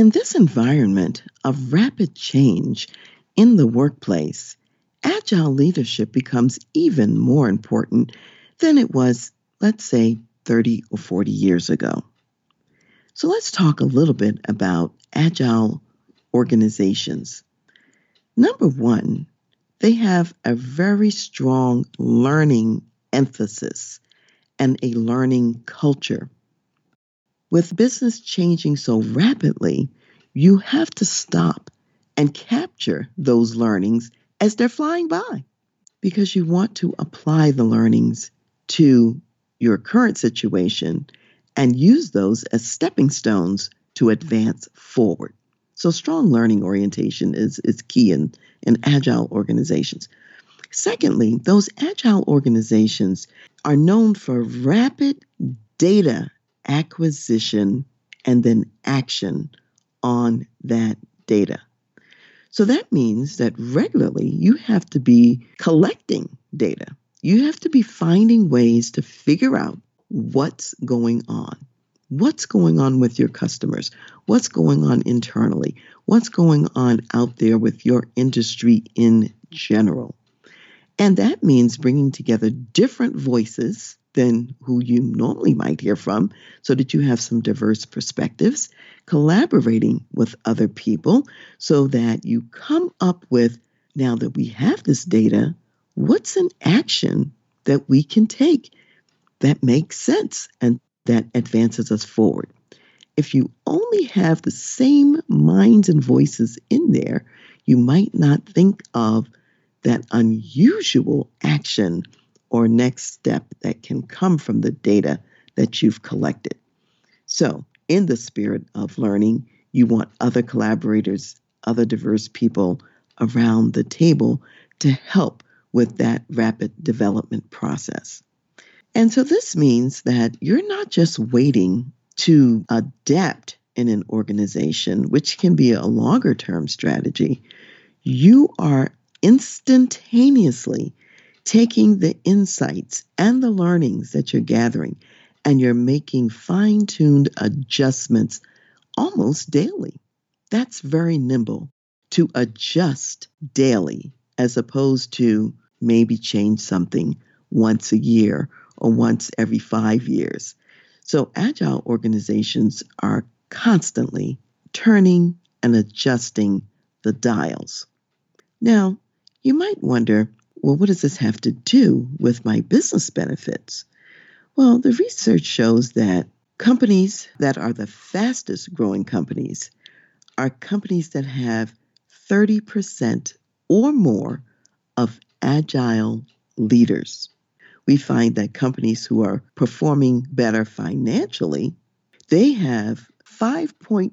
In this environment of rapid change in the workplace, agile leadership becomes even more important than it was, let's say, 30 or 40 years ago. So let's talk a little bit about agile organizations. Number one, they have a very strong learning emphasis and a learning culture. With business changing so rapidly, you have to stop and capture those learnings as they're flying by because you want to apply the learnings to your current situation and use those as stepping stones to advance forward. So, strong learning orientation is, is key in, in agile organizations. Secondly, those agile organizations are known for rapid data acquisition, and then action on that data. So that means that regularly you have to be collecting data. You have to be finding ways to figure out what's going on. What's going on with your customers? What's going on internally? What's going on out there with your industry in general? And that means bringing together different voices than who you normally might hear from so that you have some diverse perspectives, collaborating with other people so that you come up with now that we have this data, what's an action that we can take that makes sense and that advances us forward? If you only have the same minds and voices in there, you might not think of that unusual action or next step that can come from the data that you've collected. So, in the spirit of learning, you want other collaborators, other diverse people around the table to help with that rapid development process. And so this means that you're not just waiting to adapt in an organization, which can be a longer term strategy. You are instantaneously taking the insights and the learnings that you're gathering and you're making fine tuned adjustments almost daily. That's very nimble to adjust daily as opposed to maybe change something once a year or once every five years. So, agile organizations are constantly turning and adjusting the dials. Now, you might wonder well, what does this have to do with my business benefits? Well, the research shows that companies that are the fastest growing companies are companies that have 30% or more of agile leaders. We find that companies who are performing better financially, they have 5.8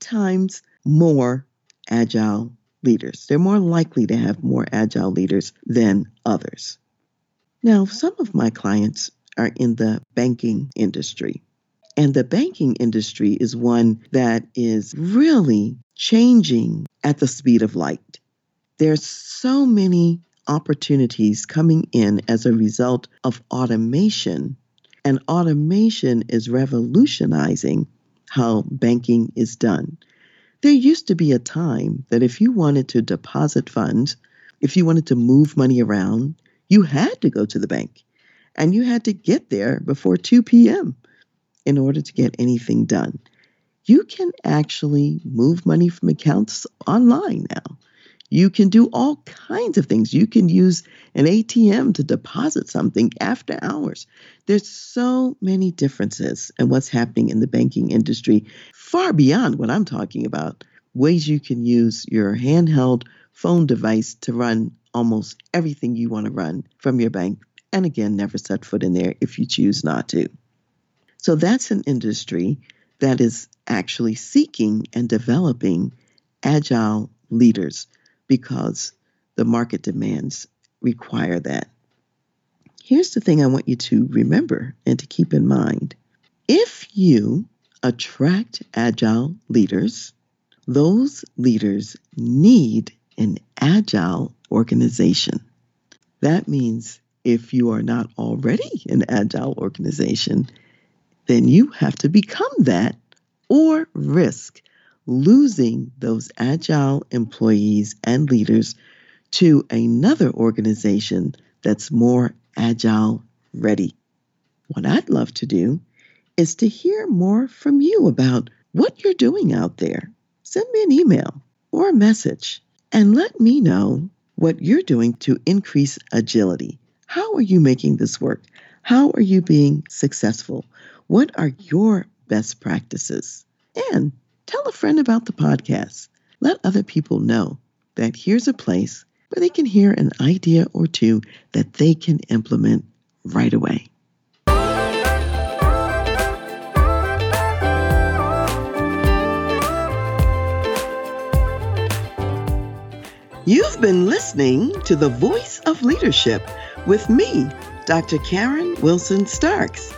times more agile leaders. They're more likely to have more agile leaders than others. Now, some of my clients are in the banking industry. And the banking industry is one that is really changing at the speed of light. There's so many opportunities coming in as a result of automation, and automation is revolutionizing how banking is done. There used to be a time that if you wanted to deposit funds, if you wanted to move money around, you had to go to the bank and you had to get there before 2 p.m. in order to get anything done. You can actually move money from accounts online now. You can do all kinds of things. You can use an ATM to deposit something after hours. There's so many differences in what's happening in the banking industry, far beyond what I'm talking about. Ways you can use your handheld phone device to run almost everything you want to run from your bank. And again, never set foot in there if you choose not to. So that's an industry that is actually seeking and developing agile leaders because the market demands require that. Here's the thing I want you to remember and to keep in mind. If you attract agile leaders, those leaders need an agile organization. That means if you are not already an agile organization, then you have to become that or risk losing those agile employees and leaders to another organization that's more agile ready. What I'd love to do is to hear more from you about what you're doing out there. Send me an email or a message and let me know what you're doing to increase agility. How are you making this work? How are you being successful? What are your best practices? And tell a friend about the podcast. Let other people know that here's a place where they can hear an idea or two that they can implement right away. You've been listening to The Voice of Leadership with me, Dr. Karen Wilson Starks.